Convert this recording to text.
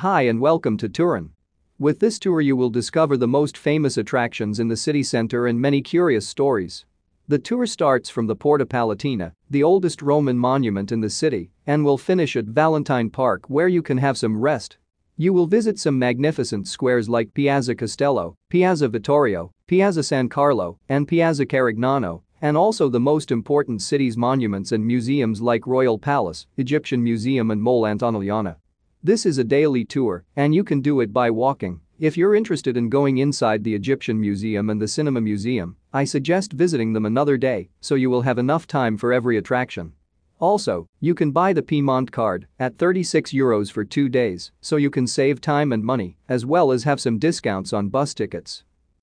Hi and welcome to Turin. With this tour you will discover the most famous attractions in the city center and many curious stories. The tour starts from the Porta Palatina, the oldest Roman monument in the city, and will finish at Valentine Park where you can have some rest. You will visit some magnificent squares like Piazza Castello, Piazza Vittorio, Piazza San Carlo, and Piazza Carignano, and also the most important city's monuments and museums like Royal Palace, Egyptian Museum and Mole Antonelliana. This is a daily tour, and you can do it by walking. If you're interested in going inside the Egyptian Museum and the Cinema Museum, I suggest visiting them another day so you will have enough time for every attraction. Also, you can buy the Piemont card at 36 euros for two days so you can save time and money as well as have some discounts on bus tickets.